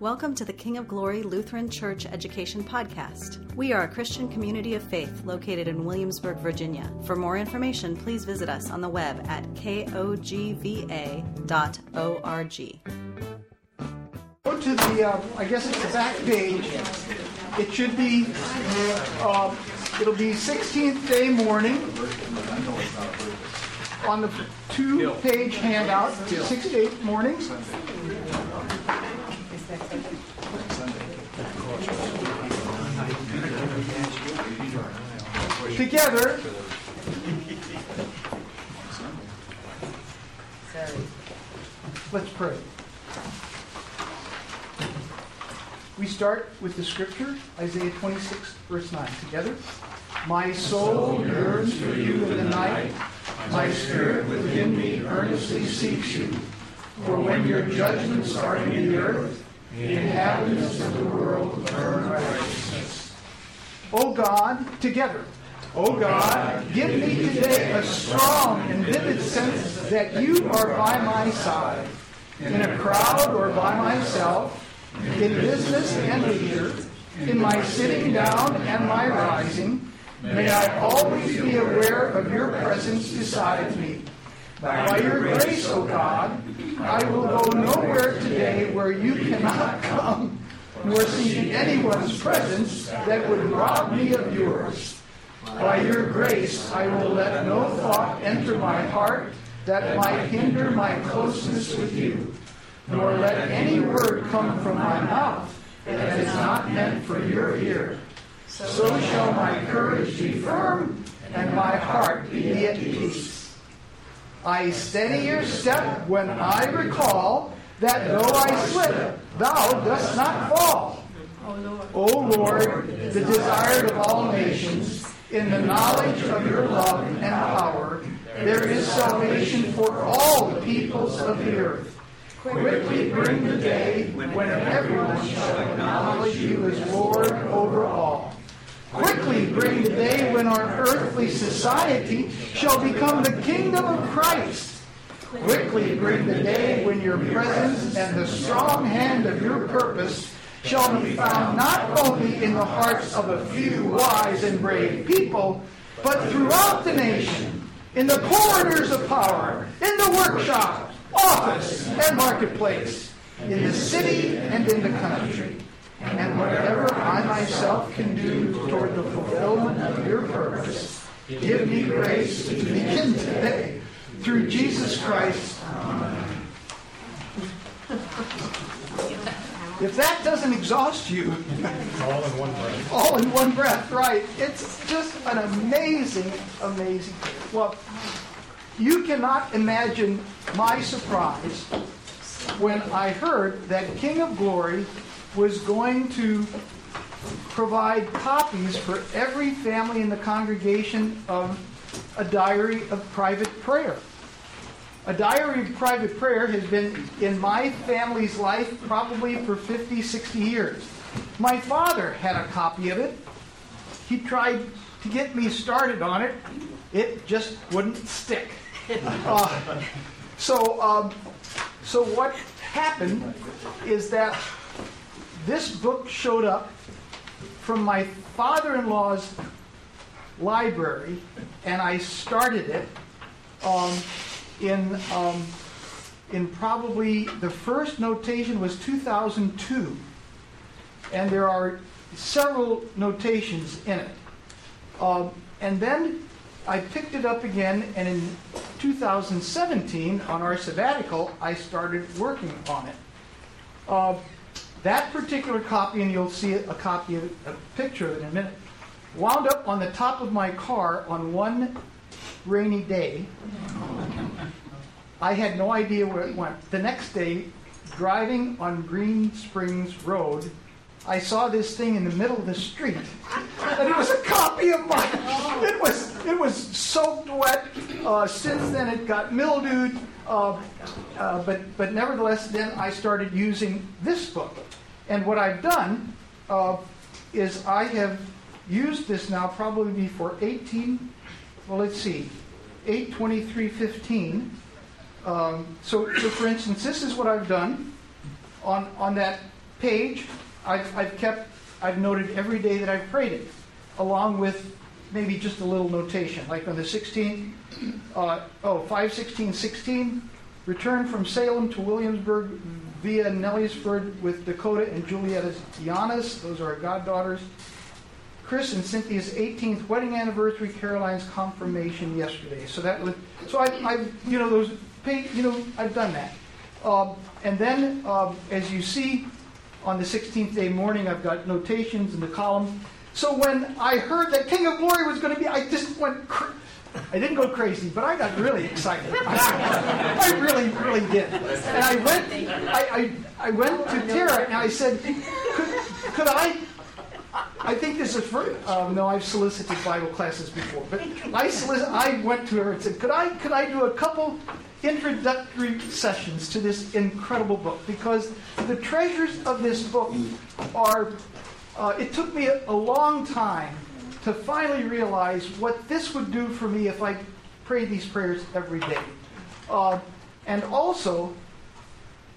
Welcome to the King of Glory Lutheran Church Education Podcast. We are a Christian community of faith located in Williamsburg, Virginia. For more information, please visit us on the web at kogva.org. Go to the, uh, I guess it's the back page. It should be, uh, it'll be 16th day morning on the two-page handout, six to eight mornings. Together, let's pray. We start with the scripture, Isaiah 26, verse 9. Together. My soul yearns for you in the night. My spirit within me earnestly seeks you. For when your judgments are in the earth, the inhabitants of the world learn righteousness. O God, together. O God, give me today a strong and vivid sense that you are by my side, in a crowd or by myself, in business and leisure, in my sitting down and my rising. May I always be aware of your presence beside me. By your grace, O God, I will go nowhere today where you cannot come, nor see anyone's presence that would rob me of yours. By your grace, I will let no thought enter my heart that might hinder my closeness with you, nor let any word come from my mouth that is not meant for your ear. So shall my courage be firm and my heart be at peace. I steady your step when I recall that though I slip, thou dost not fall. Oh, o Lord, the desired of all nations, in the knowledge of your love and power, there is salvation for all the peoples of the earth. Quickly bring the day when everyone shall acknowledge you as Lord over all. Quickly bring the day when our earthly society shall become the kingdom of Christ. Quickly bring the day when your presence and the strong hand of your purpose shall be found not only in the hearts of a few wise and brave people, but throughout the nation, in the corridors of power, in the workshop, office, and marketplace, in the city and in the country. And whatever I myself can do toward the fulfillment of your purpose, give me grace to begin today. Through Jesus Christ. Amen. If that doesn't exhaust you, all in one breath. All in one breath, right. It's just an amazing, amazing. Well, you cannot imagine my surprise when I heard that King of Glory was going to provide copies for every family in the congregation of a diary of private prayer. A diary of private prayer has been in my family's life probably for 50, 60 years. My father had a copy of it. He tried to get me started on it. It just wouldn't stick. Uh, so, um, so what happened is that this book showed up from my father-in-law's library, and I started it. Um, in um, in probably the first notation was 2002, and there are several notations in it. Um, and then I picked it up again, and in 2017, on our sabbatical, I started working on it. Uh, that particular copy, and you'll see a copy of a picture of it in a minute, wound up on the top of my car on one rainy day. I had no idea where it went. The next day, driving on Green Springs Road, I saw this thing in the middle of the street, and it was a copy of mine. It was it was soaked wet. Uh, since then, it got mildewed, uh, uh, but but nevertheless, then I started using this book, and what I've done uh, is I have used this now probably for 18. Well, let's see, 82315. Um, so, so, for instance, this is what I've done on, on that page, I've, I've kept, I've noted every day that I've prayed it, along with maybe just a little notation, like on the 16th, uh, oh, 5 16 16, return from Salem to Williamsburg via Nellysford with Dakota and Julieta's Giannis, those are our goddaughters. Chris and Cynthia's 18th wedding anniversary, Caroline's confirmation yesterday. So that was, so I, I you know, those, you know, I've done that. Um, and then, um, as you see, on the 16th day morning, I've got notations in the column. So when I heard that King of Glory was going to be, I just went. Cr- I didn't go crazy, but I got really excited. I, I really, really did. And I went. I, I, I went to Tara and I said, "Could, could I I think this is for, um, no, I've solicited Bible classes before, but I, solic- I went to her and said, could I, could I do a couple introductory sessions to this incredible book? Because the treasures of this book are, uh, it took me a, a long time to finally realize what this would do for me if I prayed these prayers every day. Uh, and also,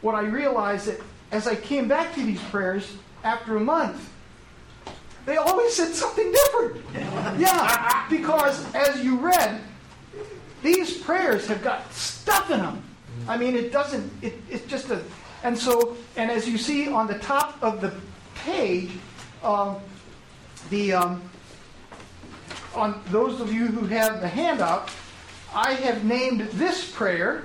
what I realized that as I came back to these prayers after a month, they always said something different. Yeah, because as you read, these prayers have got stuff in them. I mean, it doesn't, it, it's just a, and so, and as you see on the top of the page, um, the, um, on those of you who have the handout, I have named this prayer.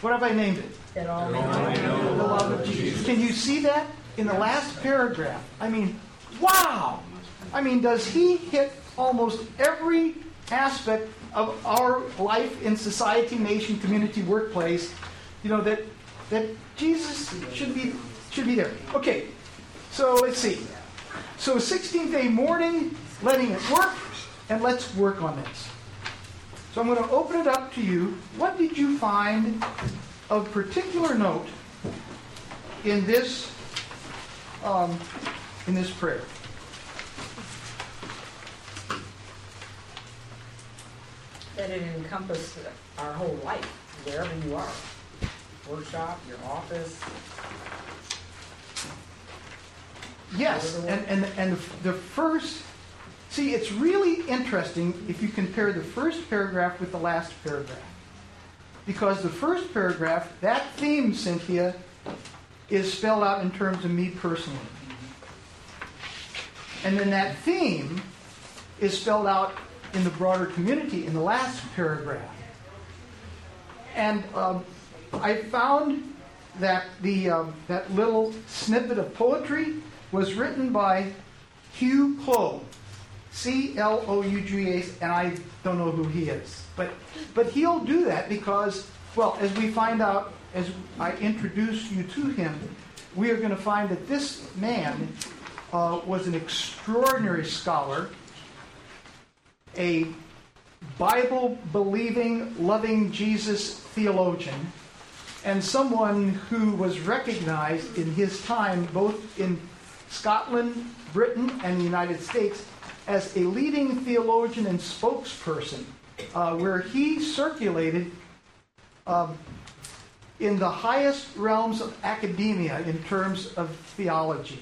What have I named it? It all The love of Jesus. Can you see that in the last paragraph? I mean, wow! I mean, does he hit almost every aspect of our life in society, nation, community, workplace? You know that that Jesus should be should be there. Okay, so let's see. So 16th day morning, letting it work, and let's work on this. So I'm going to open it up to you. What did you find of particular note in this um, in this prayer? That it encompasses our whole life, wherever you are. Workshop, your office. Yes, and, and, and the first, see, it's really interesting if you compare the first paragraph with the last paragraph. Because the first paragraph, that theme, Cynthia, is spelled out in terms of me personally. And then that theme is spelled out in the broader community in the last paragraph. And um, I found that the um, that little snippet of poetry was written by Hugh Clough, C L O U G A, and I don't know who he is, but but he'll do that because, well, as we find out as I introduce you to him, we are going to find that this man uh, was an extraordinary scholar, a Bible believing, loving Jesus theologian, and someone who was recognized in his time both in Scotland, Britain, and the United States as a leading theologian and spokesperson, uh, where he circulated um, in the highest realms of academia in terms of theology.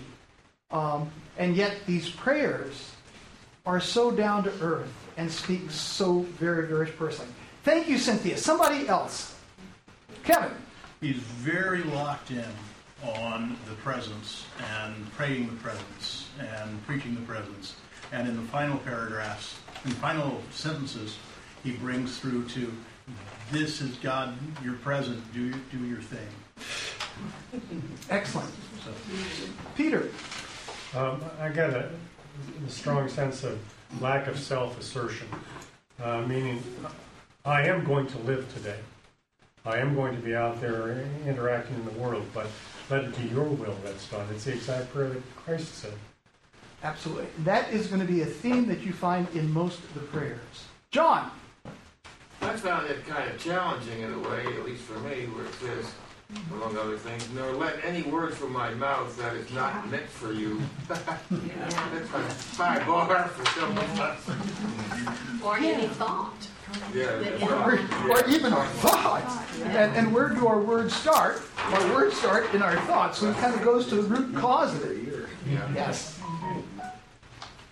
Um, and yet, these prayers are so down to earth and speak so very, very personally. Thank you, Cynthia. Somebody else. Kevin. He's very locked in on the presence and praying the presence and preaching the presence. And in the final paragraphs, in the final sentences, he brings through to this is God, you're present, do, do your thing. Excellent. So, Peter. Um, I got a, a strong sense of lack of self assertion, uh, meaning I am going to live today. I am going to be out there interacting in the world, but let it be your will that's done. It's the exact prayer that Christ said. Absolutely. That is going to be a theme that you find in most of the prayers. John. I found it kind of challenging in a way, at least for me, where it says, among other things, nor let any word from my mouth that is not meant for you. That's a high bar for someone else. Or any thought. Yeah. or, or even our thoughts. And, and where do our words start? Our words start in our thoughts. So it kind of goes to the root cause of it. Yeah. Yes.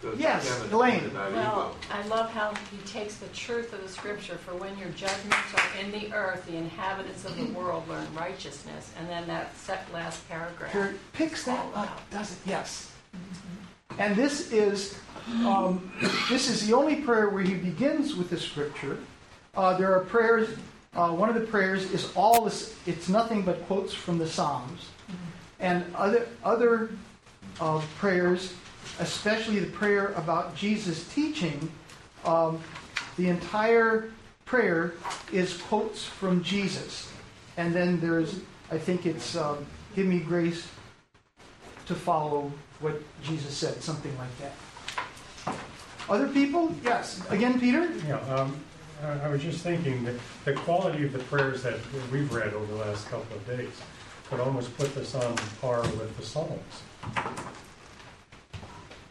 So Yes, Kevin Elaine. pointed out Well, evil. I love how he takes the truth of the scripture, for when your judgments are in the earth, the inhabitants of the world learn righteousness, and then that sec- last paragraph. Here, picks that up, does it? Yes. And this is um, this is the only prayer where he begins with the scripture. Uh, there are prayers. Uh, one of the prayers is all this. It's nothing but quotes from the Psalms, and other other uh, prayers, especially the prayer about Jesus teaching. Um, the entire prayer is quotes from Jesus, and then there's I think it's um, give me grace to follow what Jesus said, something like that. Other people? Yes. Again, Peter? Yeah, um, I was just thinking that the quality of the prayers that we've read over the last couple of days could almost put this on par with the Psalms.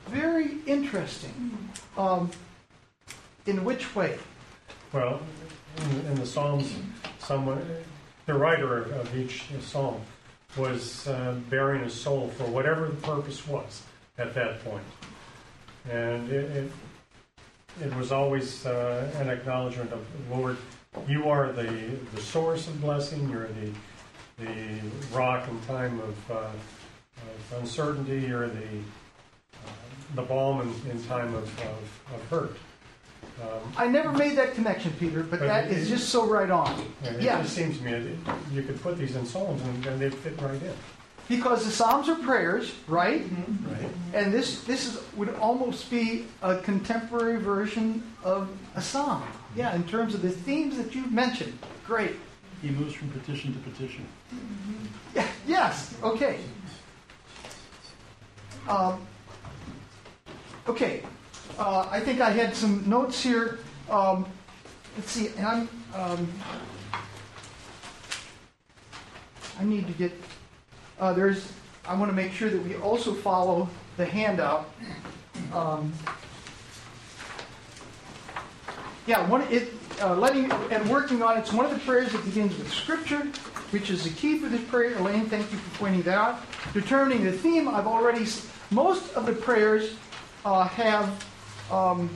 Very interesting. Um, in which way? Well, in, in the Psalms, someone, the writer of, of each psalm was uh, bearing his soul for whatever the purpose was at that point. And it, it, it was always uh, an acknowledgement of, Lord, you are the, the source of blessing, you're the, the rock in time of, uh, of uncertainty, you're the, the balm in, in time of, of, of hurt. Um, I never made that connection, Peter, but that is just so right on. Yeah, it Yes. just seems to me that you could put these in psalms and, and they'd fit right in. Because the Psalms are prayers, right? Right. And this this is, would almost be a contemporary version of a psalm. Yeah, in terms of the themes that you've mentioned. Great. He moves from petition to petition. Yeah, yes, okay. Um, okay, uh, I think I had some notes here. Um, let's see, and I'm, um, I need to get, uh, there's, I want to make sure that we also follow the handout. Um, yeah, one, it, uh, letting, and working on it's one of the prayers that begins with scripture, which is the key for this prayer. Elaine, thank you for pointing that out. Determining the theme, I've already, most of the prayers uh, have um,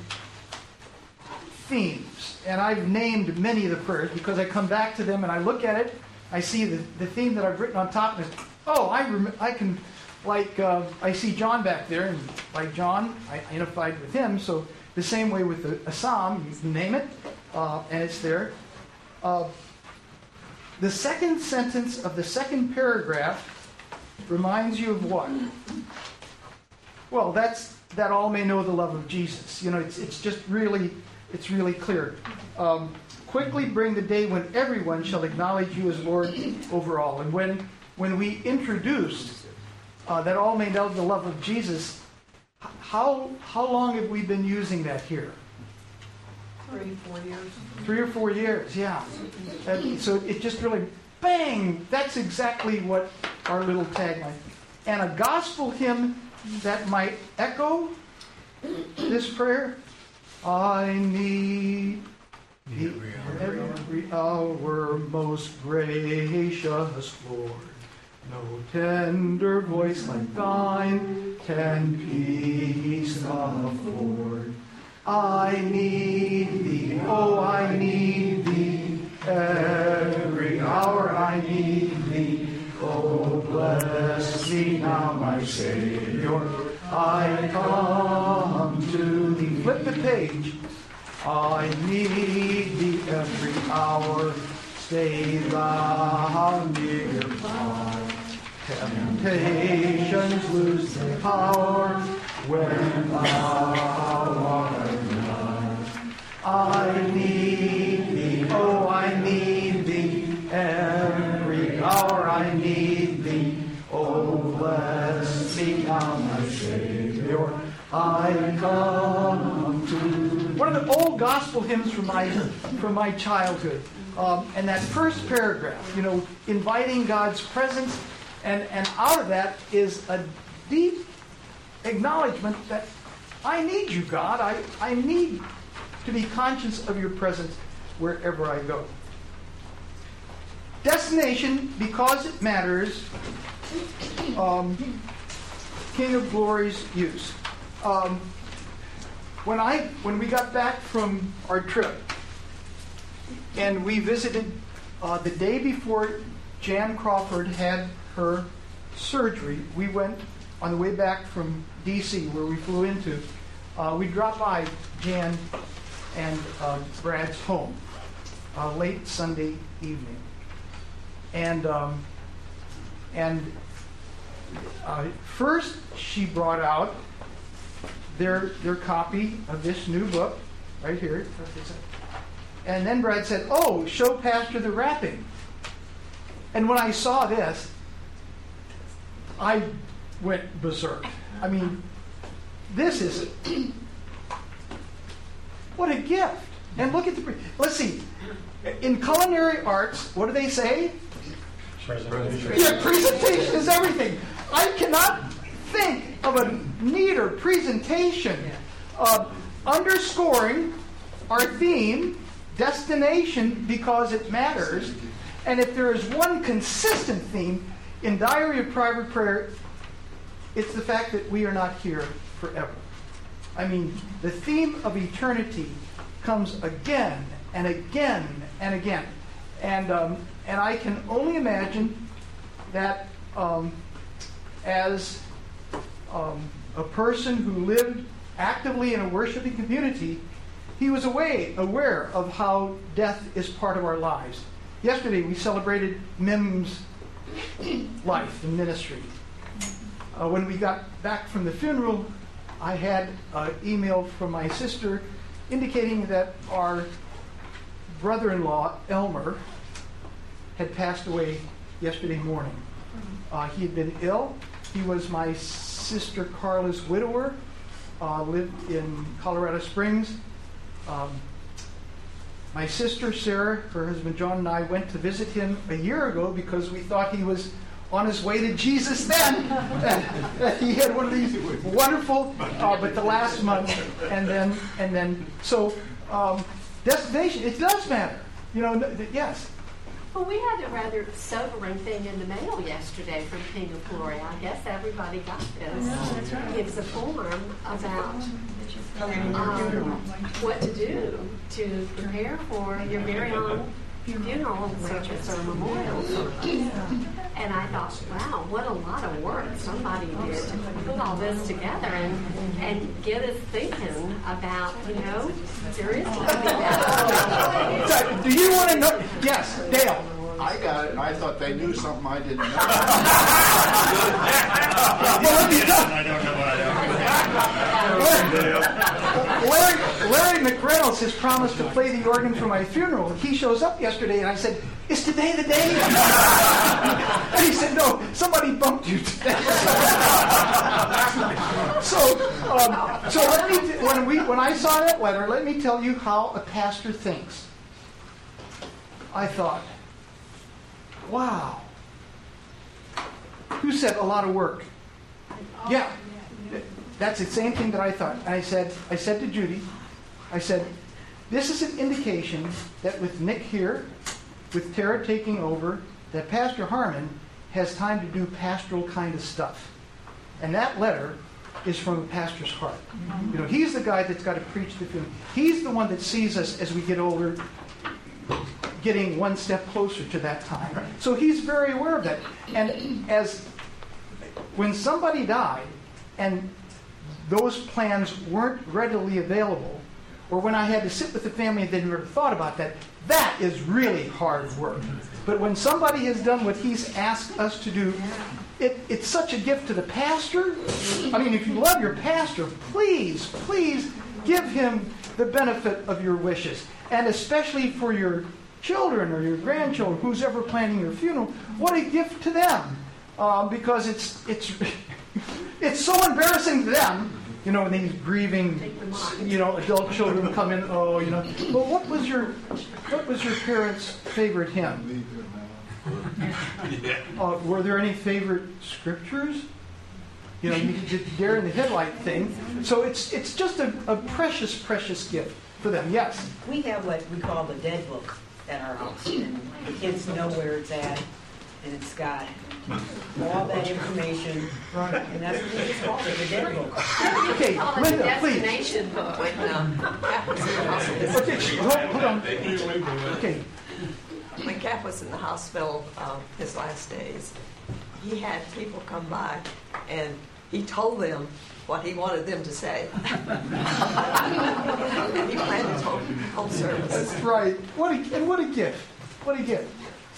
themes, and I've named many of the prayers because I come back to them and I look at it, I see the, the theme that I've written on top, and oh, I, rem- I can, like, uh, I see John back there, and like John, I identified with him, so the same way with the, a psalm, you can name it, uh, and it's there. Uh, the second sentence of the second paragraph reminds you of what? Well, that's that all may know the love of Jesus. You know, it's, it's just really, it's really clear. Um, quickly bring the day when everyone shall acknowledge you as Lord over all. And when when we introduced uh, that all may know the love of Jesus, how how long have we been using that here? Three, four years. Three or four years, yeah. And so it just really, bang, that's exactly what our little tagline. And a gospel hymn that might echo this prayer I need thee every hour, most gracious Lord. No tender voice like thine can peace afford. I need thee, oh, I need thee. Every hour I need thee. Oh, bless me now, my Savior. I come to thee. Flip the page. I need thee every hour. Stay thou near by. Temptations lose their power when thou art nigh. I need I come to. One of the old gospel hymns from my from my childhood, um, and that first paragraph, you know, inviting God's presence, and and out of that is a deep acknowledgement that I need you, God. I I need to be conscious of your presence wherever I go. Destination, because it matters, um, King of Glory's use. Um, when I when we got back from our trip, and we visited uh, the day before Jan Crawford had her surgery, we went on the way back from D.C., where we flew into. Uh, we dropped by Jan and uh, Brad's home uh, late Sunday evening, and um, and uh, first she brought out their their copy of this new book right here. And then Brad said, "Oh, show Pastor the wrapping." And when I saw this, I went berserk. I mean, this is what a gift. And look at the let's see. In culinary arts, what do they say? Presentation. Yeah, presentation is everything. I cannot think of a neater presentation of underscoring our theme, destination, because it matters. And if there is one consistent theme in Diary of Private Prayer, it's the fact that we are not here forever. I mean, the theme of eternity comes again and again and again. And, um, and I can only imagine that um, as um, a person who lived actively in a worshiping community, he was away, aware of how death is part of our lives. Yesterday we celebrated Mim's life and ministry. Uh, when we got back from the funeral, I had an email from my sister indicating that our brother in law, Elmer, had passed away yesterday morning. Uh, he had been ill. He was my sister Carla's widower, uh, lived in Colorado Springs. Um, my sister Sarah, her husband John, and I went to visit him a year ago because we thought he was on his way to Jesus then. he had one of these wonderful, uh, but the last month, and then and then so um, destination. It does matter, you know. Yes. Well, we had a rather sobering thing in the mail yesterday from King of Glory. I guess everybody got this. It was a form about um, what to do to prepare for your very own funeral service or memorial. And I thought, wow, what a lot of work somebody did to put all this together and, and get us thinking about, you know, seriously. Do you want to know? Yes, Dale. I got it, and I thought they knew something I didn't know. Well, let me tell- I don't know what I don't. Larry, Larry McReynolds has promised to play the organ for my funeral. He shows up yesterday, and I said, "Is today the day?" and he said, "No, somebody bumped you today." so, um, so let me when we when I saw that letter, let me tell you how a pastor thinks. I thought, "Wow." Who said a lot of work? Oh, yeah. That's the same thing that I thought. And I said, I said to Judy, I said, this is an indication that with Nick here, with Tara taking over, that Pastor Harmon has time to do pastoral kind of stuff. And that letter is from a pastor's heart. You know, he's the guy that's got to preach the funeral. He's the one that sees us as we get older, getting one step closer to that time. So he's very aware of that. And as when somebody died and those plans weren't readily available, or when I had to sit with the family and they never thought about that, that is really hard work. But when somebody has done what he's asked us to do, it, it's such a gift to the pastor. I mean, if you love your pastor, please, please give him the benefit of your wishes. And especially for your children or your grandchildren, who's ever planning your funeral, what a gift to them. Um, because it's, it's, it's so embarrassing to them you know, when these grieving, you know, adult children come in. Oh, you know. But what was your, what was your parents' favorite hymn? Uh, were there any favorite scriptures? You know, you did dare in the headlight thing. So it's it's just a, a precious, precious gift for them. Yes. We have what we call the dead book at our house, and the kids know where it's at, and it's got all that information, Right. and that's what we just call it, the dead book. Okay, Call it Linda, please. destination book. When Cap was in the hospital, Okay, hold, hold on. Okay, when Cap was in the hospital um, his last days, he had people come by and he told them what he wanted them to say. and he planned his whole, whole service. that's right. What a, and what a gift. What a gift.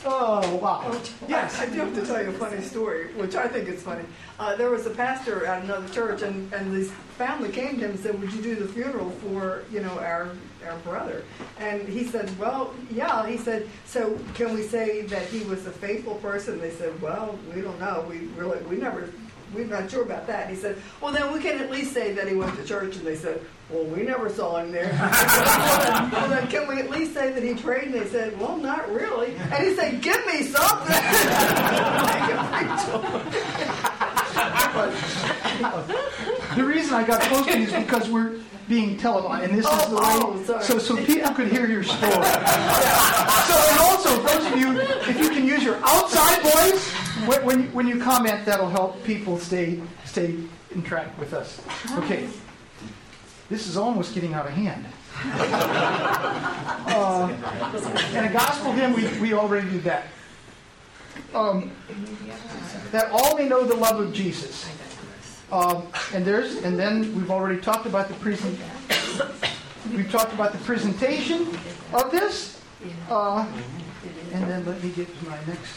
Oh, wow. Yes. I do have to tell you a funny story, which I think is funny. Uh, there was a pastor at another church, and, and this family came to him and said, "Would you do the funeral for you know our our brother?" And he said, "Well, yeah." He said, "So can we say that he was a faithful person?" They said, "Well, we don't know. We really we never." We're not sure about that. He said, "Well, then we can at least say that he went to church." And they said, "Well, we never saw him there." well, then can we at least say that he prayed? And they said, "Well, not really." And he said, "Give me something." The reason I got close to you is because we're being televised, and this is the oh, way, Oh, oh, so so people could hear your story. So, and also, those of you, if you can use your outside voice when, when you, when you comment, that'll help people stay stay in track with us. Okay, this is almost getting out of hand. Uh, a gospel hymn, we, we already did that. Um, that all may know the love of Jesus. Um, and there's, and then we've already talked about the present. We've talked about the presentation of this. Uh, and then let me get to my next.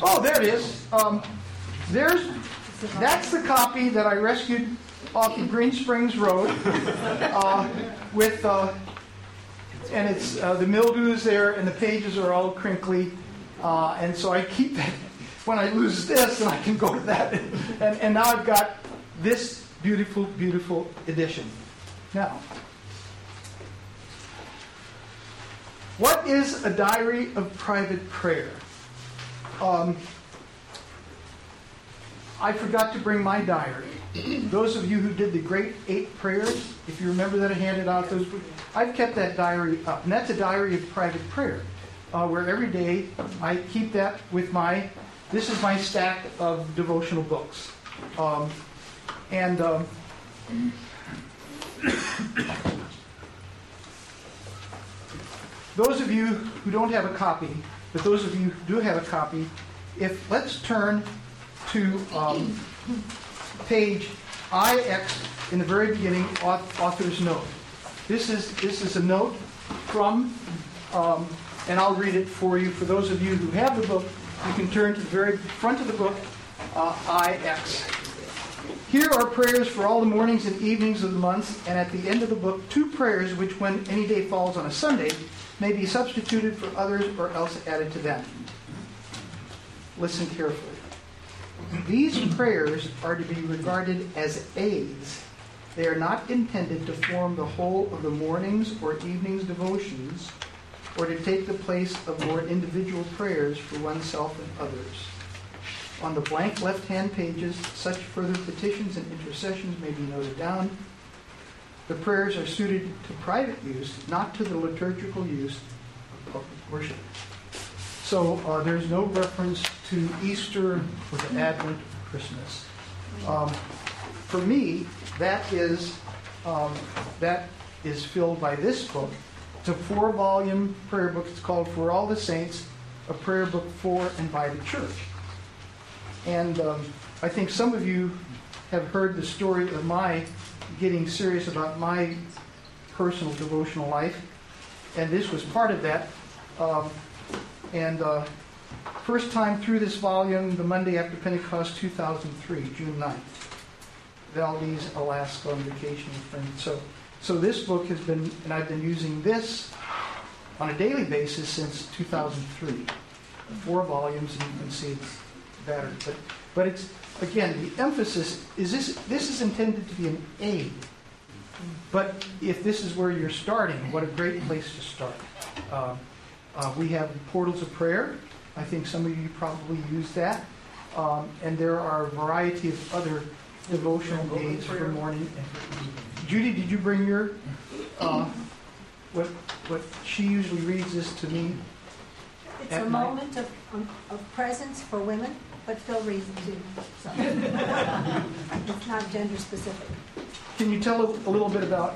Oh, there it is. Um, there's that's the copy that I rescued off of Green Springs Road uh, with. Uh, and it's uh, the mildew's there, and the pages are all crinkly, uh, and so I keep that. When I lose this, then I can go to that, and, and now I've got this beautiful, beautiful edition. Now, what is a diary of private prayer? Um, I forgot to bring my diary. Those of you who did the great eight prayers, if you remember that I handed out those, I've kept that diary up. And that's a diary of private prayer, uh, where every day I keep that with my, this is my stack of devotional books. Um, and um, those of you who don't have a copy, but those of you who do have a copy, if let's turn to um, page IX in the very beginning, auth- author's note. This is this is a note from, um, and I'll read it for you. For those of you who have the book, you can turn to the very front of the book, uh, IX. Here are prayers for all the mornings and evenings of the months, and at the end of the book, two prayers which, when any day falls on a Sunday, may be substituted for others or else added to them. Listen carefully. These prayers are to be regarded as aids. They are not intended to form the whole of the morning's or evening's devotions or to take the place of more individual prayers for oneself and others. On the blank left-hand pages, such further petitions and intercessions may be noted down. The prayers are suited to private use, not to the liturgical use of public worship. So uh, there's no reference to Easter or the Advent or Christmas. Um, for me, that is um, that is filled by this book. It's a four-volume prayer book. It's called For All the Saints, a prayer book for and by the church. And um, I think some of you have heard the story of my getting serious about my personal devotional life, and this was part of that. Um, and uh, first time through this volume, the Monday after Pentecost 2003, June 9th. Valdez, Alaska on vacation with friends. So, so this book has been, and I've been using this on a daily basis since 2003. Four volumes, and you can see it's battered. But, but it's, again, the emphasis is this, this is intended to be an aid. But if this is where you're starting, what a great place to start. Uh, uh, we have portals of prayer. I think some of you probably use that. Um, and there are a variety of other devotional days for morning and for evening. Judy, did you bring your, uh, what, what she usually reads this to me? It's a night. moment of, of presence for women, but Phil reads it too. So it's not gender specific. Can you tell a a little bit about,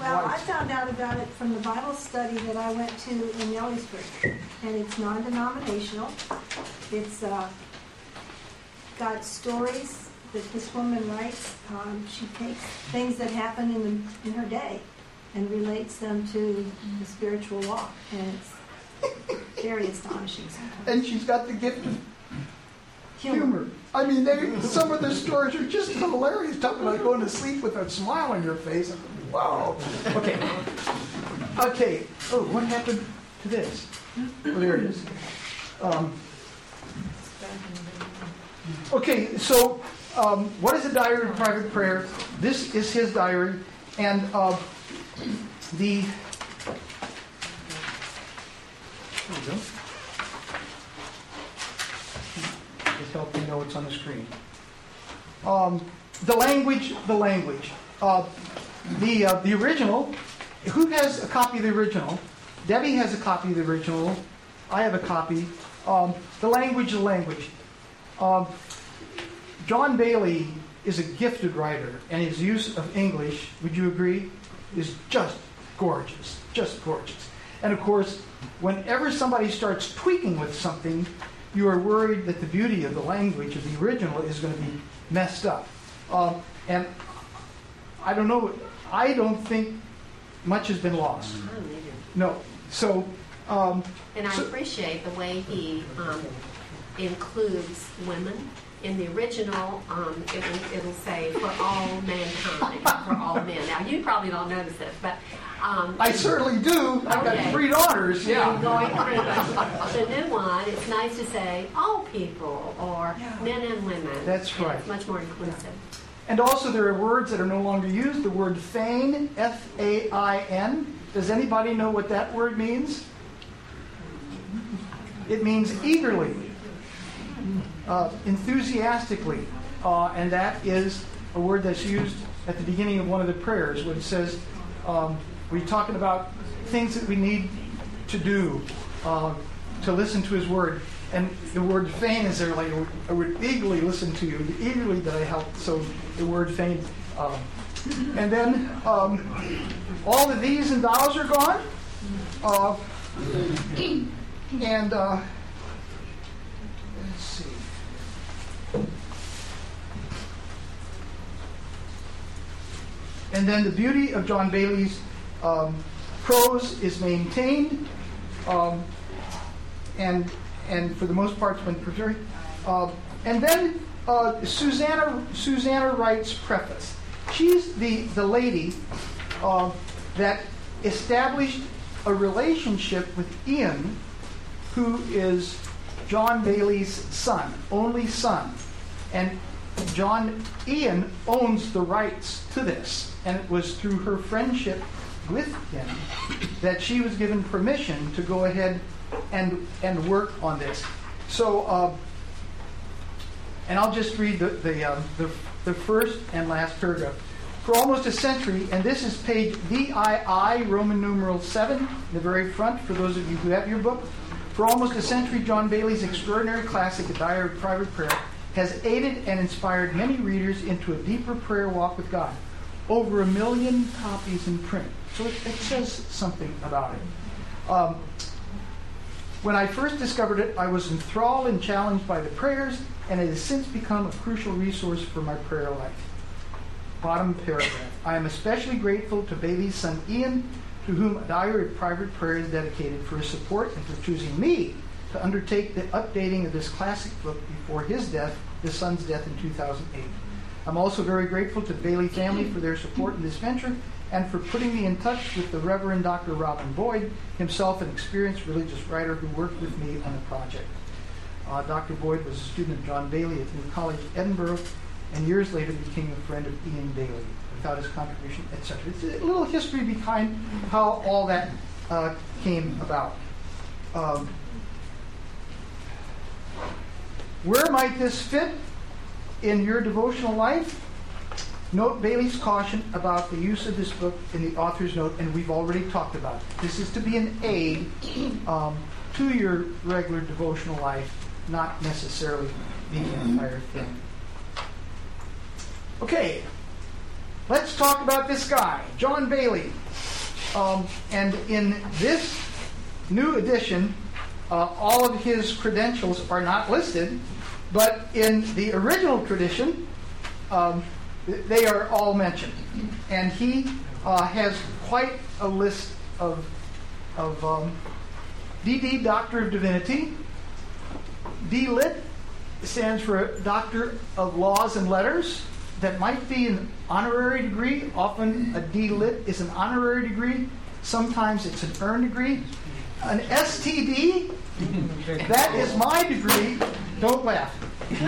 Well, Why? I found out about it from the Bible study that I went to in Yellowspring, and it's non-denominational. It's uh, got stories that this woman writes. Um, she takes things that happen in the, in her day and relates them to the spiritual walk, and it's very astonishing sometimes. and she's got the gift of humor. I mean, they, some of the stories are just hilarious. Talking about going to sleep with a smile on your face. Wow. Okay. Okay. Oh, what happened to this? Oh, there it is. Um, okay, so um, what is a diary of private prayer? This is his diary, and uh, the. There we go. Just help me know what's on the screen. Um, the language, the language. Uh, the, uh, the original, who has a copy of the original? Debbie has a copy of the original. I have a copy. Um, the language, the language. Um, John Baillie is a gifted writer, and his use of English, would you agree, is just gorgeous. Just gorgeous. And of course, whenever somebody starts tweaking with something, you are worried that the beauty of the language of the original is going to be messed up. Um, and I don't know, I don't think much has been lost. No. So, um, And I so- appreciate the way he um, includes women. In the original, um, it will, it'll say for all mankind, for all men. Now, you probably don't notice this, but. Um, I certainly do. I've got three daughters, yeah. And going through the new one, it's nice to say all people or men and women. That's right. It's much more inclusive. And also, there are words that are no longer used. The word fain, F A I N. Does anybody know what that word means? It means eagerly, uh, enthusiastically. Uh, and that is a word that's used at the beginning of one of the prayers when it says, um, we're talking about things that we need to do uh, to listen to his word. And the word fain is there, like, I would eagerly listen to you, eagerly that I help. So the word fain. Um, and then um, all the these and thous are gone. Uh, and uh, let's see. And then the beauty of John Baillie's um, prose is maintained, um, and and for the most part, it's been preserved. Uh, and then uh, Susanna Susanna writes preface. She's the the lady uh, that established a relationship with Ian, who is John Baillie's son, only son, and John Ian owns the rights to this, and it was through her friendship with him that she was given permission to go ahead and and work on this. So, uh, and I'll just read the the, um, the the first and last paragraph. For almost a century, and this is page VII, Roman numeral 7, in the very front, for those of you who have your book. For almost a century, John Baillie's extraordinary classic, A Diary of Private Prayer, has aided and inspired many readers into a deeper prayer walk with God. Over a million copies in print. So it, it says something about it. Um, when I first discovered it, I was enthralled and challenged by the prayers, and it has since become a crucial resource for my prayer life. Bottom paragraph. I am especially grateful to Baillie's son Ian, to whom a diary of private prayer is dedicated, for his support and for choosing me to undertake the updating of this classic book before his death, his son's death in 2008. I'm also very grateful to Baillie family for their support in this venture and for putting me in touch with the Reverend Dr. Robin Boyd, himself an experienced religious writer who worked with me on the project. Uh, Dr. Boyd was a student of John Baillie at New College, Edinburgh, and years later became a friend of Ian Baillie. Without his contribution, etc. It's a little history behind how all that uh, came about. Um, where might this fit in your devotional life? Note Baillie's caution about the use of this book in the author's note, and we've already talked about it. This is to be an aid um, to your regular devotional life, not necessarily the entire thing. Okay, let's talk about this guy, John Baillie. Um, and in this new edition, uh, all of his credentials are not listed, but in the original tradition, um, they are all mentioned. And he uh, has quite a list of, of um, DD, Doctor of Divinity. DLit stands for Doctor of Laws and Letters. That might be an honorary degree. Often a DLit is an honorary degree. Sometimes it's an earned degree. An STD, that is my degree. Don't laugh.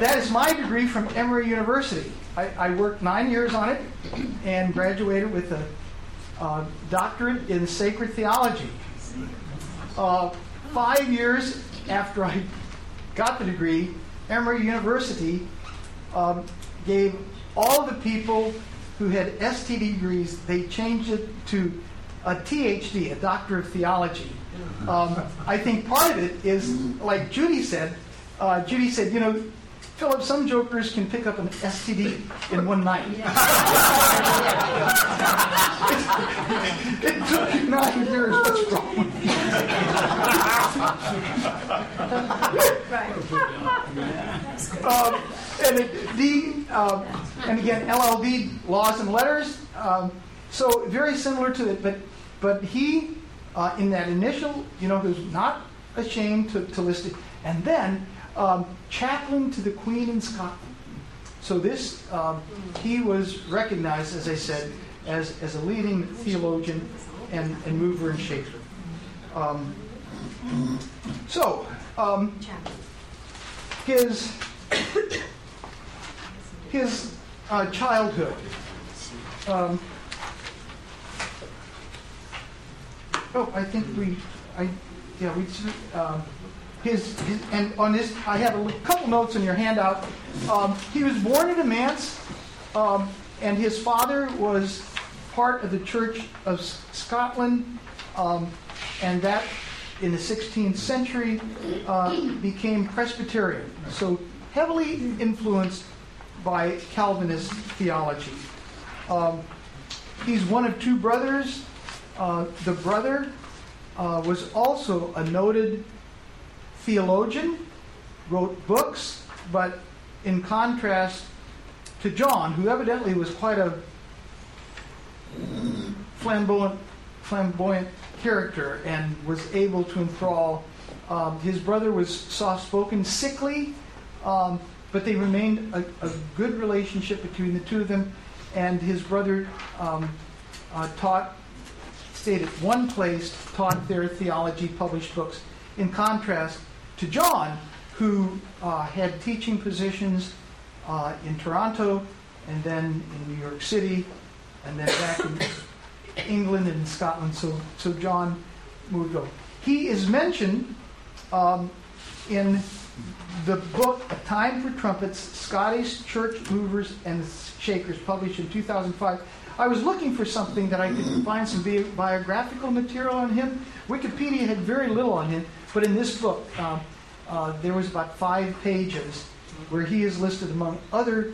that is my degree from Emory University. I, I, worked nine years on it and graduated with a doctorate in sacred theology. Uh, five years after I got the degree, Emory University um, gave all the people who had STD degrees, they changed it to a THD, a Doctor of Theology. Um, I think part of it is, like Judy said, uh, Judy said, you know, Philip, some jokers can pick up an STD in one night. it, took you nine years. What's wrong with you? um, and it, the um, and again LLD laws and letters. Um, so very similar to it, but but he uh, in that initial, you know, was not ashamed to, to list it, and then um, chaplain to the Queen in Scotland. So this um, he was recognized, as I said, as, as a leading theologian and, and mover and shaker. Um, so um, his his uh, childhood. Um, oh, I think we, I, yeah, we, um, his, his, and on this, I have a couple notes in your handout. Um, he was born in manse, um, and his father was part of the Church of Scotland, um, and that in the 16th century uh, became Presbyterian. So heavily influenced by Calvinist theology. Um, he's one of two brothers. Uh, the brother uh, was also a noted theologian, wrote books, but in contrast to John, who evidently was quite a flamboyant, flamboyant character and was able to enthrall. Um, his brother was soft spoken, sickly, um, but they remained a, a, good relationship between the two of them. And his brother um, uh, taught, stayed at one place, taught their theology, published books, in contrast to John, who uh, had teaching positions uh, in Toronto and then in New York City and then back in England and Scotland. So, so John moved over. He is mentioned um, in the book A Time for Trumpets Scottish Church Movers and Shakers, published in 2005. I was looking for something that I could find some bi- biographical material on him. Wikipedia had very little on him, but in this book, uh, uh, there was about five pages where he is listed among other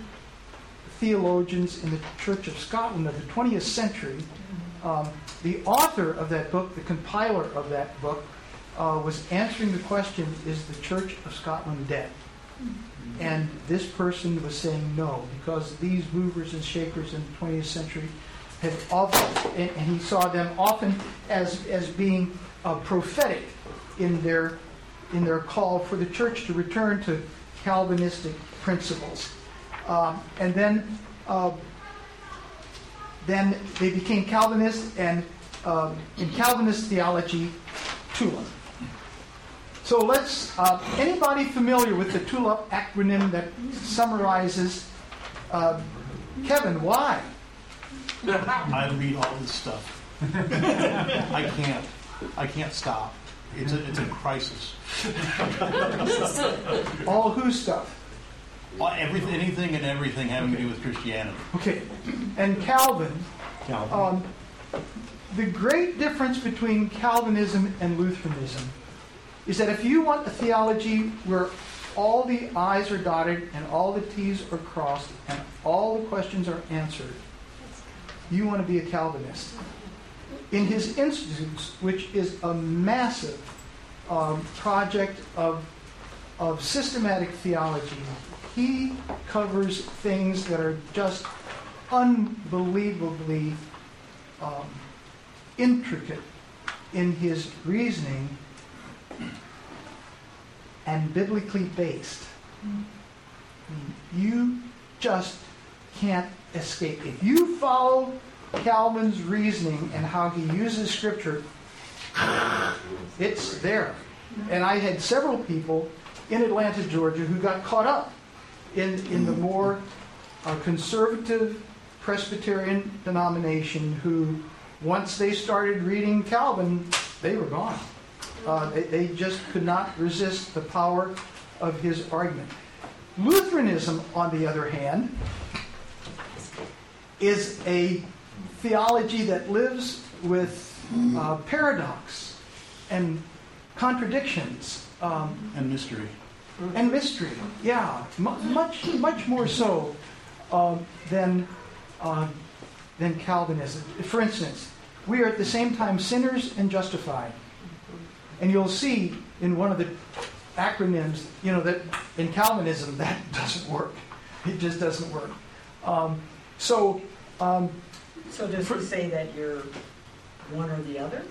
theologians in the Church of Scotland of the 20th century. Um, the author of that book, the compiler of that book, uh, was answering the question Is the Church of Scotland dead? And this person was saying no, because these movers and shakers in the 20th century had often, and, and he saw them often as, as being uh, prophetic in their, in their call for the church to return to Calvinistic principles. Um, and then, uh, then they became Calvinists, and um, in Calvinist theology, TULIP. So let's, uh, anybody familiar with the TULIP acronym that summarizes, uh, Kevin, why? I read all this stuff. I can't. I can't stop. It's a, it's a crisis. All who stuff. Well, everything, anything and everything having to do with Christianity. Okay. And Calvin, Calvin. um, the great difference between Calvinism and Lutheranism is that if you want a theology where all the I's are dotted and all the T's are crossed and all the questions are answered, you want to be a Calvinist. In his Institutes, which is a massive um, project of, of systematic theology, he covers things that are just unbelievably um, intricate in his reasoning and biblically based. You just can't escape. If you follow Calvin's reasoning and how he uses Scripture, it's there. And I had several people in Atlanta, Georgia, who got caught up in, in the more uh, conservative Presbyterian denomination who, once they started reading Calvin, they were gone. Uh, they, they just could not resist the power of his argument. Lutheranism, on the other hand, is a theology that lives with uh, paradox and contradictions. Um, and mystery. And mystery, yeah. M- much, much more so uh, than, uh, than Calvinism. For instance, we are at the same time sinners and justified. And you'll see in one of the acronyms, you know, that in Calvinism that doesn't work. It just doesn't work. Um, so, um, So does he say that you're one or the other?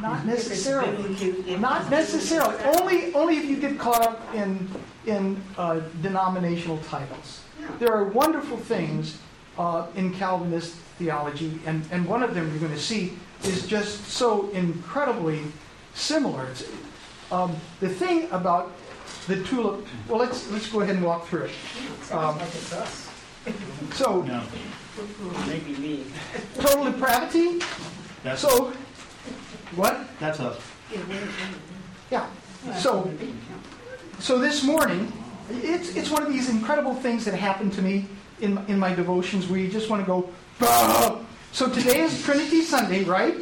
not necessarily. Not necessarily. Only, only if you get caught up in in uh, denominational titles. There are wonderful things uh, in Calvinist theology, and, and one of them you're going to see is just so incredibly similar. It's, um, the thing about the tulip. Well, let's let's go ahead and walk through it. Um, like it's us. so No, Maybe me. total depravity. that's, So what? that's us. Yeah. So, so this morning, it's, it's one of these incredible things that happened to me in, in my devotions where you just want to go, bah! So today is Trinity Sunday, right?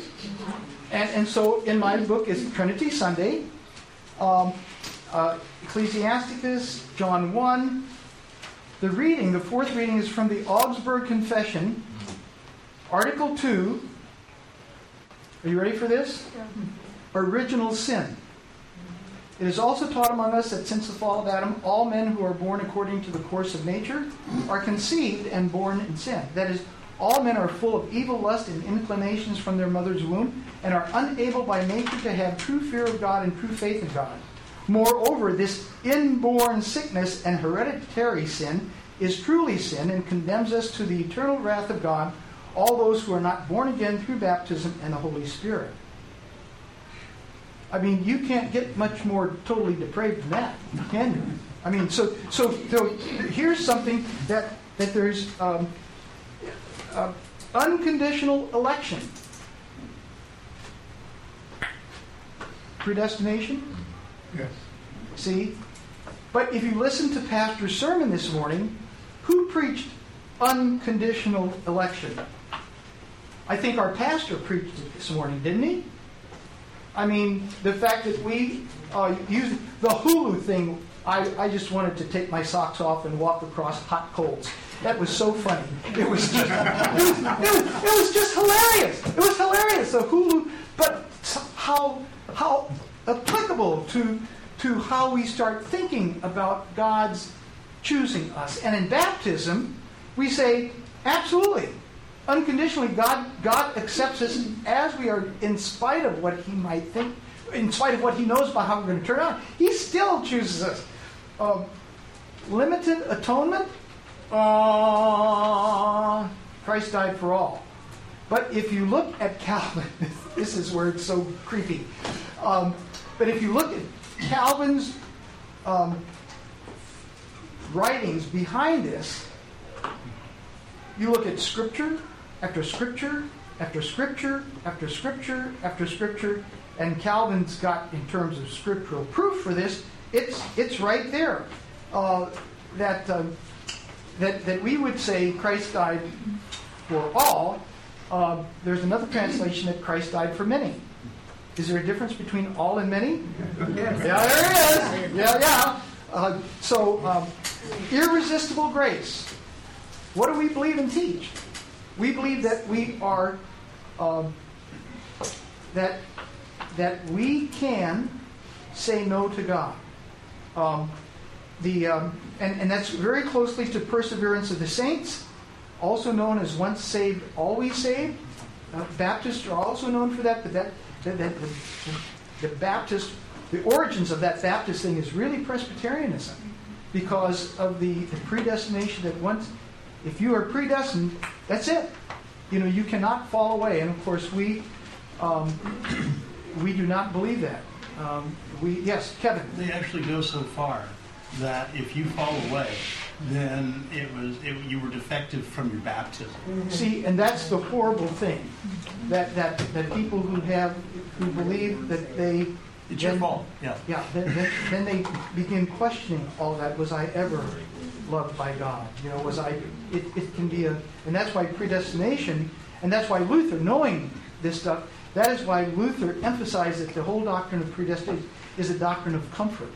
And, and so in my book is Trinity Sunday. Um, uh, Ecclesiasticus, John 1. The reading, the fourth reading, is from the Augsburg Confession, Article 2. Are you ready for this? Original sin. It is also taught among us that since the fall of Adam, all men who are born according to the course of nature are conceived and born in sin. That is, all men are full of evil lust and inclinations from their mother's womb, and are unable by nature to have true fear of God and true faith in God. Moreover, this inborn sickness and hereditary sin is truly sin and condemns us to the eternal wrath of God, all those who are not born again through baptism and the Holy Spirit. I mean, you can't get much more totally depraved than that, can you? I mean, so so so here's something that that there's um, uh, unconditional election, predestination. Yes. See, but if you listen to Pastor's sermon this morning, who preached unconditional election? I think our pastor preached it this morning, didn't he? I mean, the fact that we uh, use the Hulu thing, I, I just wanted to take my socks off and walk across hot coals. That was so funny. It was just, it was, it was, it was just hilarious. It was hilarious. The Hulu, but how how applicable to to how we start thinking about God's choosing us. And in baptism, we say absolutely unconditionally god god accepts us as we are in spite of what he might think in spite of what he knows about how we're going to turn out he still chooses us um, limited atonement uh, christ died for all but if you look at calvin this is where it's so creepy um, but if you look at calvin's um, writings behind this you look at scripture after scripture after scripture after scripture after scripture, and Calvin's got in terms of scriptural proof for this. It's it's right there uh, that um, that that we would say Christ died for all. Uh, there's another translation that Christ died for many. Is there a difference between all and many? Yes. Yeah, there is. Yeah, yeah. Uh, so, um, irresistible grace. What do we believe and teach? We believe that we are um, that that we can say no to God. Um, the um, and, and that's very closely to perseverance of the saints, also known as once saved, always saved. Uh, Baptists are also known for that, but that, that, that the, the, Baptist, the origins of that Baptist thing is really Presbyterianism, because of the, the predestination that once, if you are predestined, that's it. You know, you cannot fall away, and of course we um, we do not believe that. Um, we yes, Kevin. They actually go so far that if you fall away, then it was it, you were defective from your baptism. Mm-hmm. See, and that's the horrible thing that that that people who have who believe that they It's your then- fault. Yeah. Yeah, then, then, then they begin questioning all that. Was I ever loved by God? You know, was I? It, it can be a, and that's why predestination, and that's why Luther, knowing this stuff, that is why Luther emphasized that the whole doctrine of predestination is a doctrine of comfort.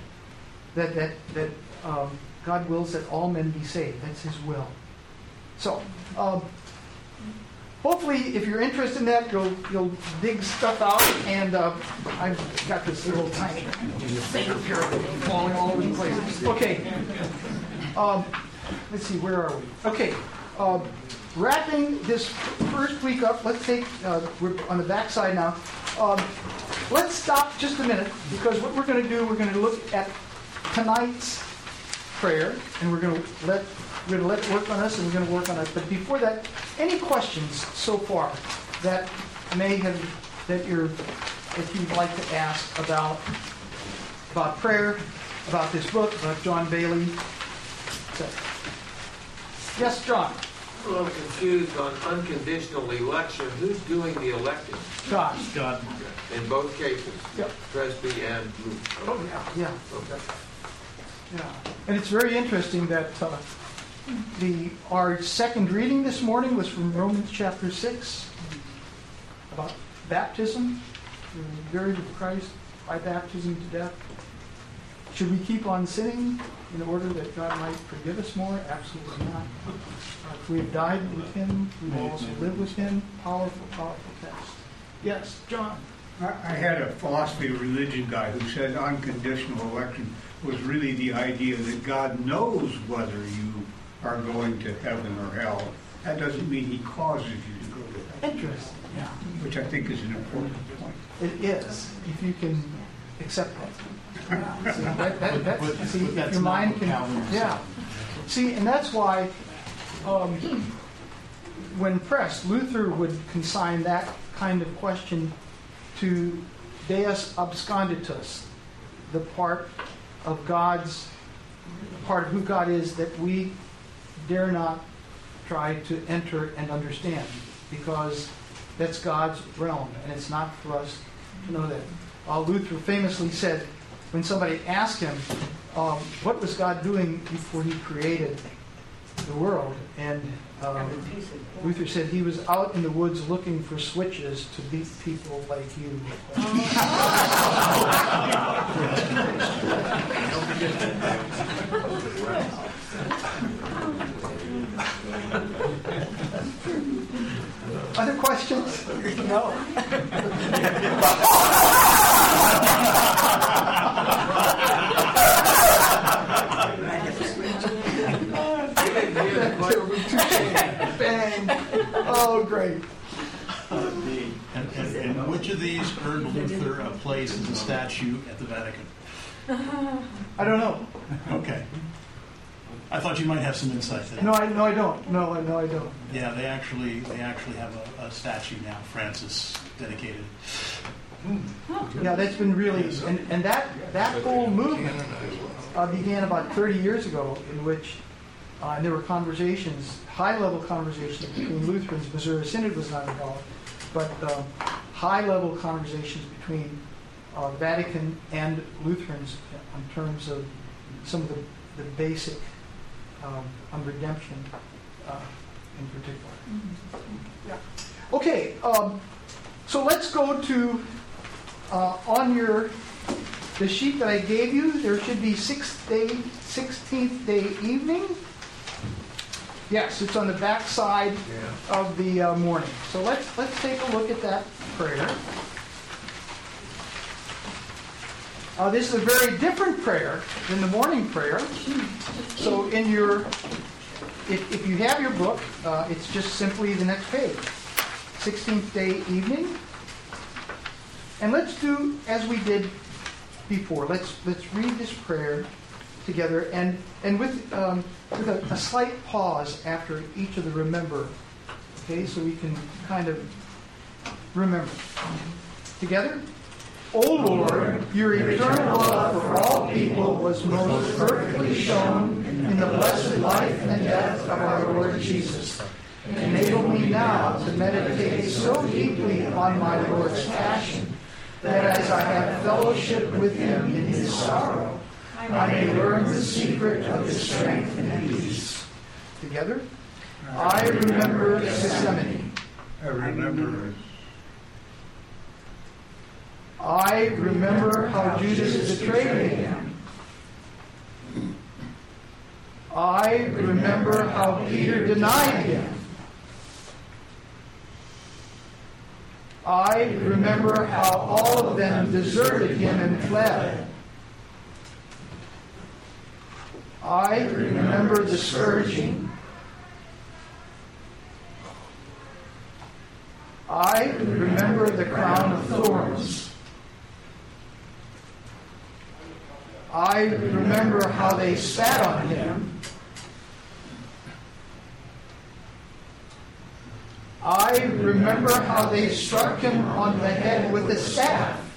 That that that um, God wills that all men be saved. That's His will. So. Um, Hopefully, if you're interested in that, you'll you'll dig stuff out. And uh, I've got this little tiny thing here falling all over the place. Okay. Um, let's see, where are we? Okay. Uh, wrapping this first week up, let's take, uh, we're on the back side now. Um, let's stop just a minute because what we're going to do, we're going to look at tonight's prayer and we're going to let we're going to let it work on us and we're going to work on it. But before that, any questions so far that may have that you're that you'd like to ask about about prayer, about this book, about John Baillie? So- Yes, John. I'm a little confused on unconditional election. Who's doing the electing God. God. in both cases? Yep. Presby and Luke. Oh yeah, yeah. Okay. Yeah, and it's very interesting that uh, the our second reading this morning was from Romans chapter six about baptism, We're buried with Christ by baptism to death. Should we keep on sinning in order that God might forgive us more? Absolutely not. Uh, If we have died with Him, we will also live with Him. Powerful, powerful text. Yes, John. I I had a philosophy of religion guy who said unconditional election was really the idea that God knows whether you are going to heaven or hell. That doesn't mean he causes you to go to heaven, Interesting. Yeah. which I think is an important point. It is, if you can accept that. See, that, that, that's, But- see, but that's your mind what can, yeah. See, and that's why, um, when pressed, Luther would consign that kind of question to Deus absconditus, the part of God's, part of who God is that we dare not try to enter and understand, because that's God's realm, and it's not for us to know that. Uh, Luther famously said, when somebody asked him, um, what was God doing before he created the world? And um, Luther said he was out in the woods looking for switches to beat people like you. Other questions? No. Bang. Oh, great. And, and, and which of these earned Luther a place as a statue at the Vatican? I don't know. Okay. I thought you might have some insight there. No, I no, I don't. No, I no, I don't. Yeah, they actually they actually have a, a statue now, Francis dedicated. Yeah, that's been really, and, and that that whole movement uh, began about 30 years ago, in which uh, and there were conversations, high-level conversations between Lutherans. Missouri Synod was not involved, but uh, high-level conversations between uh, Vatican and Lutherans in terms of some of the, the basic um, on redemption uh, in particular. Yeah. Okay, um, so let's go to uh, on your the sheet that I gave you. There should be sixth day, 16th day evening. Yes, it's on the back side of the uh, morning. So let's let's take a look at that prayer. Uh, this is a very different prayer than the morning prayer. So in your, if, if you have your book, uh, it's just simply the next page. 16th day evening. And let's do as we did before. Let's let's read this prayer together and and with um, with a, a slight pause after each of the remember. Okay, so we can kind of remember together. O Lord, your eternal love for all people was most perfectly shown in the blessed life and death of our Lord Jesus. Enable me now to meditate so deeply on my Lord's passion that as I have fellowship with him in his sorrow, I may learn the secret of his strength and peace. Together? I remember Gethsemane. I remember I remember how Judas betrayed him. I remember how Peter denied him. I remember how all of them deserted him and fled. I remember the scourging. I remember the crown of thorns. I remember how they sat on him. I remember how they struck him on the head with a staff.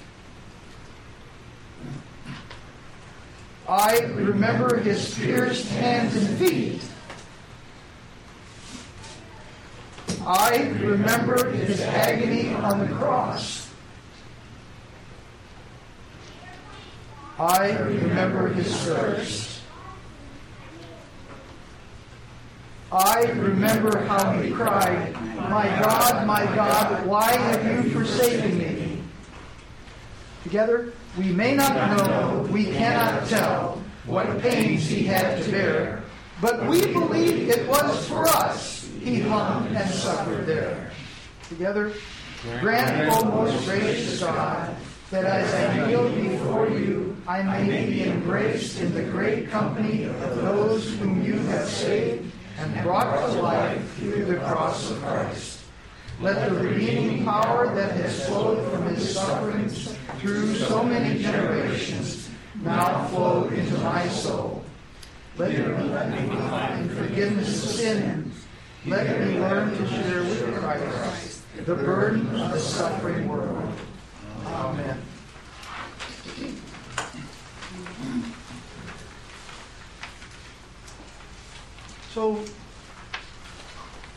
I remember his pierced hands and feet. I remember his agony on the cross. I remember his thirst. I remember how he cried, My God, my God, why have you forsaken me? Together, we may not know, we cannot tell what pains he had to bear, but we believe it was for us he hung and suffered there. Together, grant, O most gracious God, that as I kneel before you, I may be embraced in the great company of those whom you have saved and brought to life through the cross of Christ. Let the redeeming power that has flowed from his sufferings through so many generations now flow into my soul. Let me find forgiveness of sin. Let me learn to share with Christ the burden of the suffering world. Amen. So,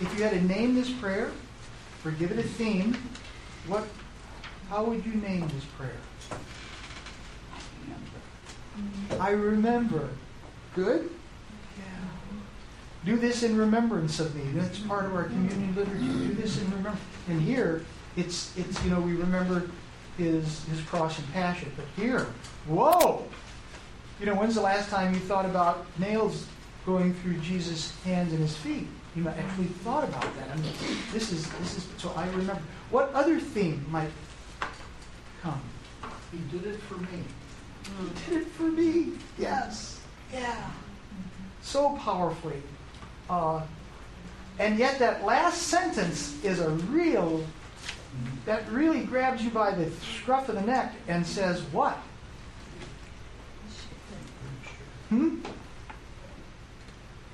if you had to name this prayer or give it a theme, what, how would you name this prayer? I remember. I remember. Good? Do this in remembrance of me. That's part of our communion liturgy. Do this in remembrance. And here, it's it's you know we remember his his cross and passion. But here, whoa! You know, when's the last time you thought about nails going through Jesus' hands and his feet? You actually thought about that. I mean, this is this is so I remember. What other theme might come? He did it for me. He did it for me. Yes. Yeah. So powerfully. Uh, and yet that last sentence is a real that really grabs you by the scruff of the neck and says what? Hmm?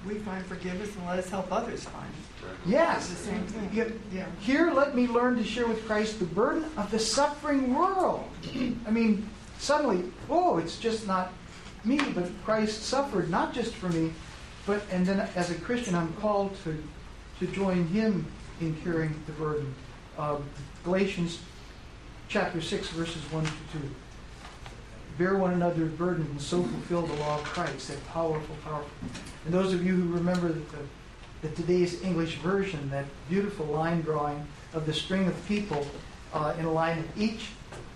We find forgiveness and let us help others find it. Yes. It's the same thing. Yeah. Here, let me learn to share with Christ the burden of the suffering world. I mean, suddenly, oh, it's just not me, but Christ suffered not just for me, but and then as a Christian, I'm called to to join Him in carrying the burden uh, Galatians chapter 6, verses 1 to 2. Bear one another's burden and so fulfill the law of Christ. That powerful, powerful. And those of you who remember that, the, that today's English version, that beautiful line drawing of the string of people uh, in a line, each,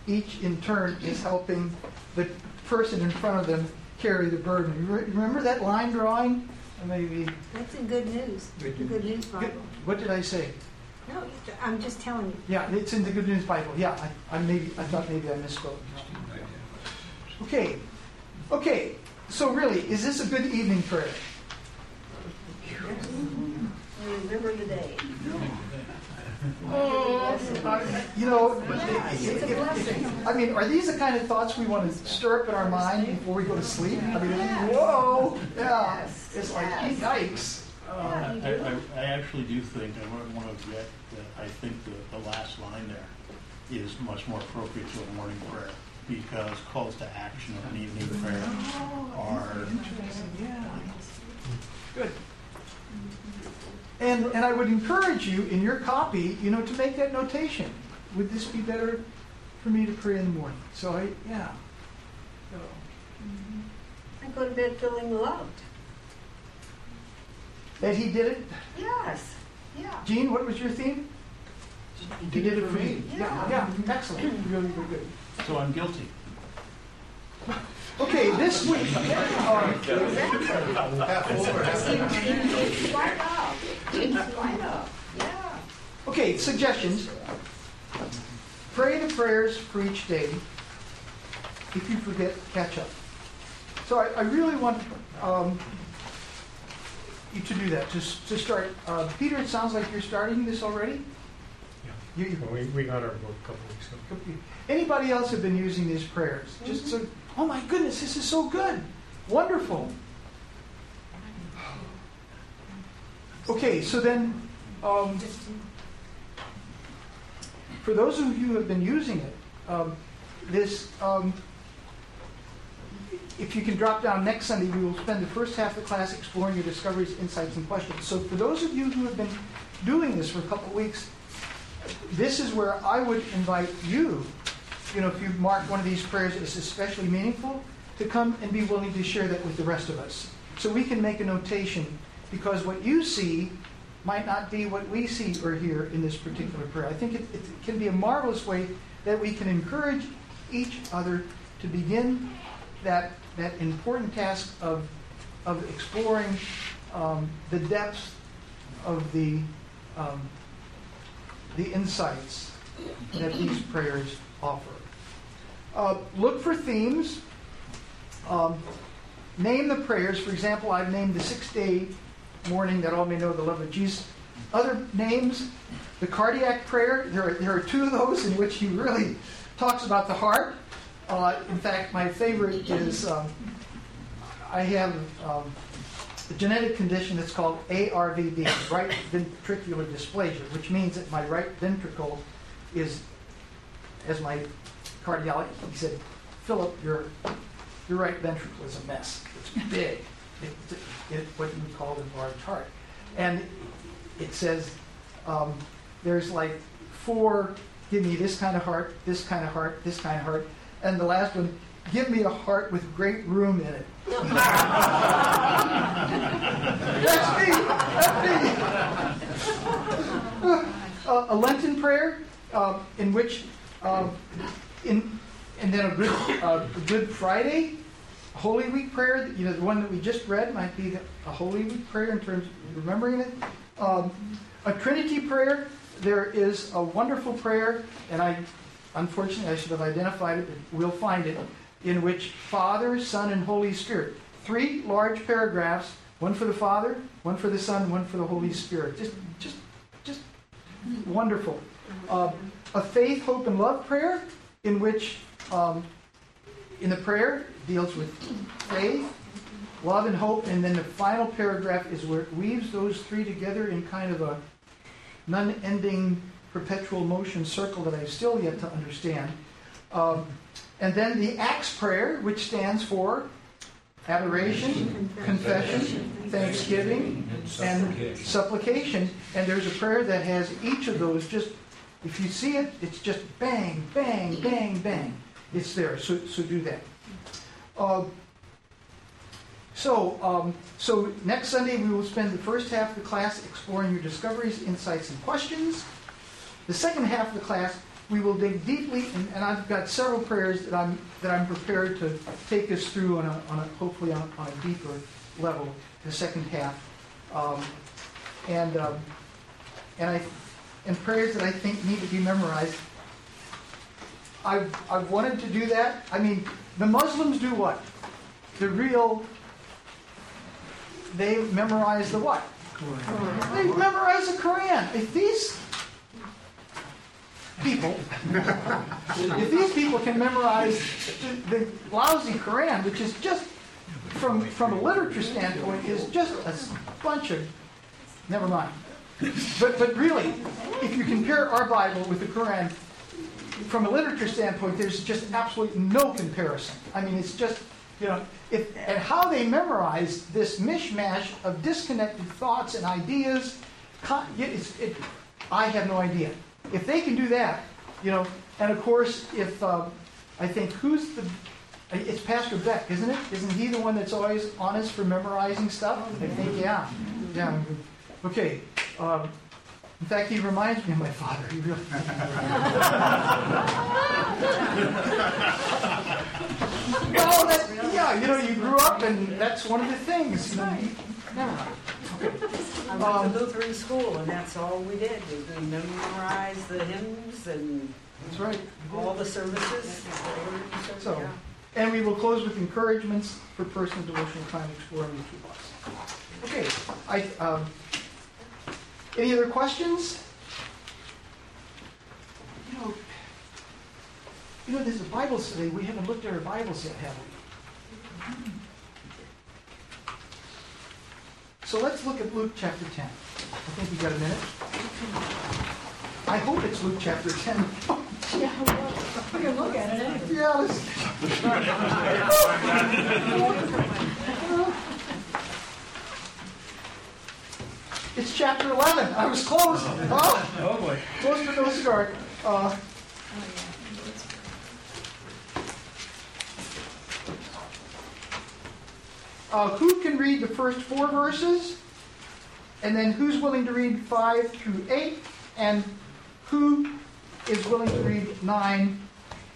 each in turn is helping the person in front of them carry the burden. You re- remember that line drawing? Maybe. That's in Good News, Good the Good News Bible. What did I say? No, I'm just telling you. Yeah, it's in the Good News Bible. Yeah, I, I maybe I thought maybe I misspoke. Okay, okay. So really, is this a good evening prayer? Remember the day. You know, It's a blessing. I mean, are these the kind of thoughts we want to stir up in our mind before we go to sleep? I mean, whoa, yeah, it's like yikes. Uh, I, I, I actually do think, I want to object, that I think the, the last line there is much more appropriate to a morning prayer because calls to action of an evening prayer are. Oh, yeah. Good. And and I would encourage you in your copy, you know, to make that notation. Would this be better for me to pray in the morning? So I, yeah. So, I go to bed feeling loved. that he did it. Yes. Yeah. Gene, what was your theme? He did it for me. Yeah, yeah, excellent. Really, really good. So I'm guilty. Okay, this week. Okay, suggestions. Pray the prayers for each day. If you forget, catch up. So I, I really want um, you to do that, just to start. Uh, Peter, it sounds like you're starting this already? Yeah. You, We, we got our book a couple weeks ago. Anybody else have been using these prayers? Just so, oh my goodness, this is so good. Wonderful. Okay, so then, um, for those of you who have been using it, um, this, um, if you can drop down next Sunday, we will spend the first half of the class exploring your discoveries, insights, and questions. So for those of you who have been doing this for a couple of weeks, this is where I would invite you, you know, if you mark one of these prayers as especially meaningful, to come and be willing to share that with the rest of us. So we can make a notation, because what you see might not be what we see or hear in this particular prayer. I think it, it can be a marvelous way that we can encourage each other to begin that, that important task of, of exploring um, the depths of the um, the insights that these prayers offer. Uh, look for themes. Um, name the prayers. For example, I've named the six day morning that all may know the love of Jesus. Other names, the cardiac prayer. There are, there are two of those in which he really talks about the heart. Uh, in fact, my favorite is um, I have um, a genetic condition that's called ARVD, right ventricular dysplasia, which means that my right ventricle is, as my cardiologist he said, Philip, your your right ventricle is a mess. It's big. It's it, what you call an enlarged heart, and it says um, there's like four. Give me this kind of heart, this kind of heart, this kind of heart, and the last one. Give me a heart with great room in it. That's me. That's me. Uh, a Lenten prayer uh, in which, um, in and then a good uh, Good Friday, Holy Week prayer. You know, the one that we just read might be the, a Holy Week prayer in terms of remembering it. Um, a Trinity prayer. There is a wonderful prayer, and I, unfortunately, I should have identified it. But we'll find it in which Father, Son, and Holy Spirit. Three large paragraphs, one for the Father, one for the Son, one for the Holy Spirit. Just, just, just wonderful. Uh, a faith, hope, and love prayer, in which, um, in the prayer, deals with faith, love, and hope, and then the final paragraph is where it weaves those three together in kind of a non-ending perpetual motion circle that I've still yet to understand. Um, and then the Acts prayer, which stands for adoration, confession, thanksgiving, and supplication. And there's a prayer that has each of those just If you see it, it's just bang, bang, bang, bang. It's there. So, so do that. Uh, so, um, so next Sunday we will spend the first half of the class exploring your discoveries, insights, and questions. The second half of the class we will dig deeply, and, and I've got several prayers that I'm that I'm prepared to take us through on a, on a hopefully on, on a deeper level. The second half, um, and um, and I and prayers that I think need to be memorized. I've I've wanted to do that. I mean, the Muslims do what? The real. They memorize the what? They memorize the Quran. If these people, if these people can memorize the, the lousy Quran, which is just from from a literature standpoint, is just a bunch of never mind. But but really, if you compare our Bible with the Quran, from a literature standpoint, there's just absolutely no comparison. I mean, it's just you know, if, and how they memorize this mishmash of disconnected thoughts and ideas, it's, it, I have no idea. If they can do that, you know, and of course, if uh, I think who's the, it's Pastor Beck, isn't it? Isn't he the one that's always honest for memorizing stuff? I think, yeah, yeah. Okay. Um, in fact, he reminds me of my father. He really. well, that, yeah, you know, you grew up, and that's one of the things. You know, never I went to Lutheran school, and that's all we did. We we memorized the hymns and That's right. all the services. So, and we will close with encouragements for personal devotional time exploring the books. Okay, I, um, any other questions? You know, you know, there's a Bible study. We haven't looked at our Bibles yet, have we? So let's look at Luke chapter 10. I think we got a minute. I hope it's Luke chapter 10. Yeah, well, we can look at it anyway. Yeah, let's. It's chapter 11. I was close. Oh, Oh, boy. close but no cigar. Uh, uh, who can read the first four verses? And then who's willing to read 5 through 8? And who is willing to read 9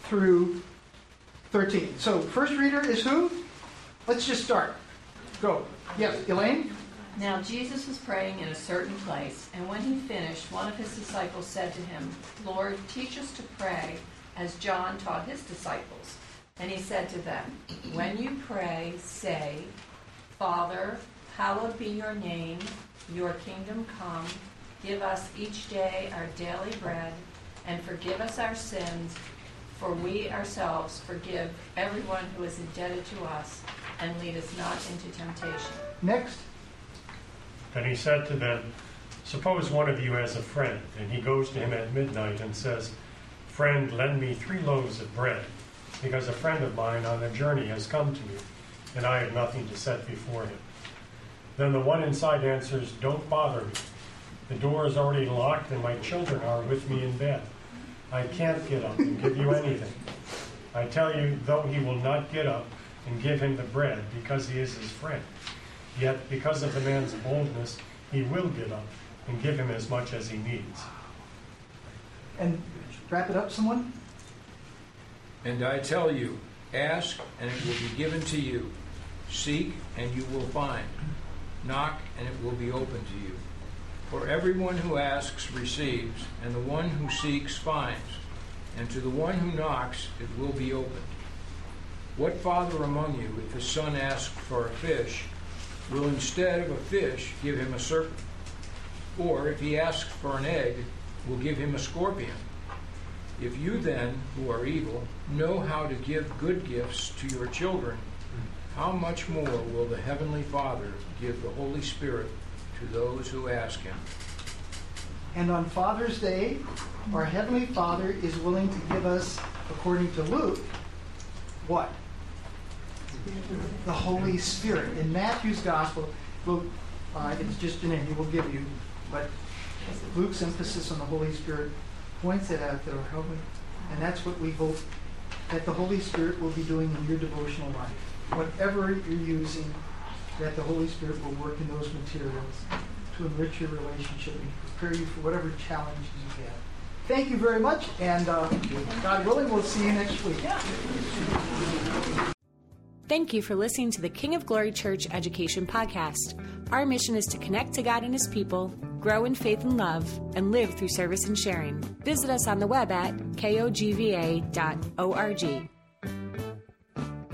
through 13? So, first reader is who? Let's just start. Go. Yes, Elaine? Now Jesus was praying in a certain place, and when he finished, one of his disciples said to him, Lord, teach us to pray, as John taught his disciples. And he said to them, When you pray, say, Father, hallowed be your name, your kingdom come, give us each day our daily bread, and forgive us our sins, for we ourselves forgive everyone who is indebted to us, and lead us not into temptation. Next. And he said to them, Suppose one of you has a friend, and he goes to him at midnight and says, Friend, lend me three loaves of bread, because a friend of mine on a journey has come to me, and I have nothing to set before him. Then the one inside answers, Don't bother me. The door is already locked, and my children are with me in bed. I can't get up and give you anything. I tell you, though he will not get up and give him the bread because he is his friend, yet because of the man's boldness, he will get up and give him as much as he needs. And wrap it up, someone? And I tell you, ask, and it will be given to you. Seek, and you will find. Knock, and it will be open to you. For everyone who asks receives, and the one who seeks finds, and to the one who knocks it will be opened. What father among you, if his son asks for a fish, will instead of a fish give him a serpent? Or if he asks for an egg, will give him a scorpion? If you then, who are evil, know how to give good gifts to your children, how much more will the Heavenly Father give the Holy Spirit to those who ask Him? And on Father's Day, our Heavenly Father is willing to give us, according to Luke, what? The Holy Spirit. In Matthew's Gospel, Luke, uh, it's just an name he will give you, but Luke's emphasis on the Holy Spirit points it out that are helping. And that's what we hope that the Holy Spirit will be doing in your devotional life. Whatever you're using, that the Holy Spirit will work in those materials to enrich your relationship and prepare you for whatever challenges you have. Thank you very much, and uh, God willing, we'll see you next week. Thank you for listening to the King of Glory Church Education Podcast. Our mission is to connect to God and His people, grow in faith and love, and live through service and sharing. Visit us on the web at kogva.org.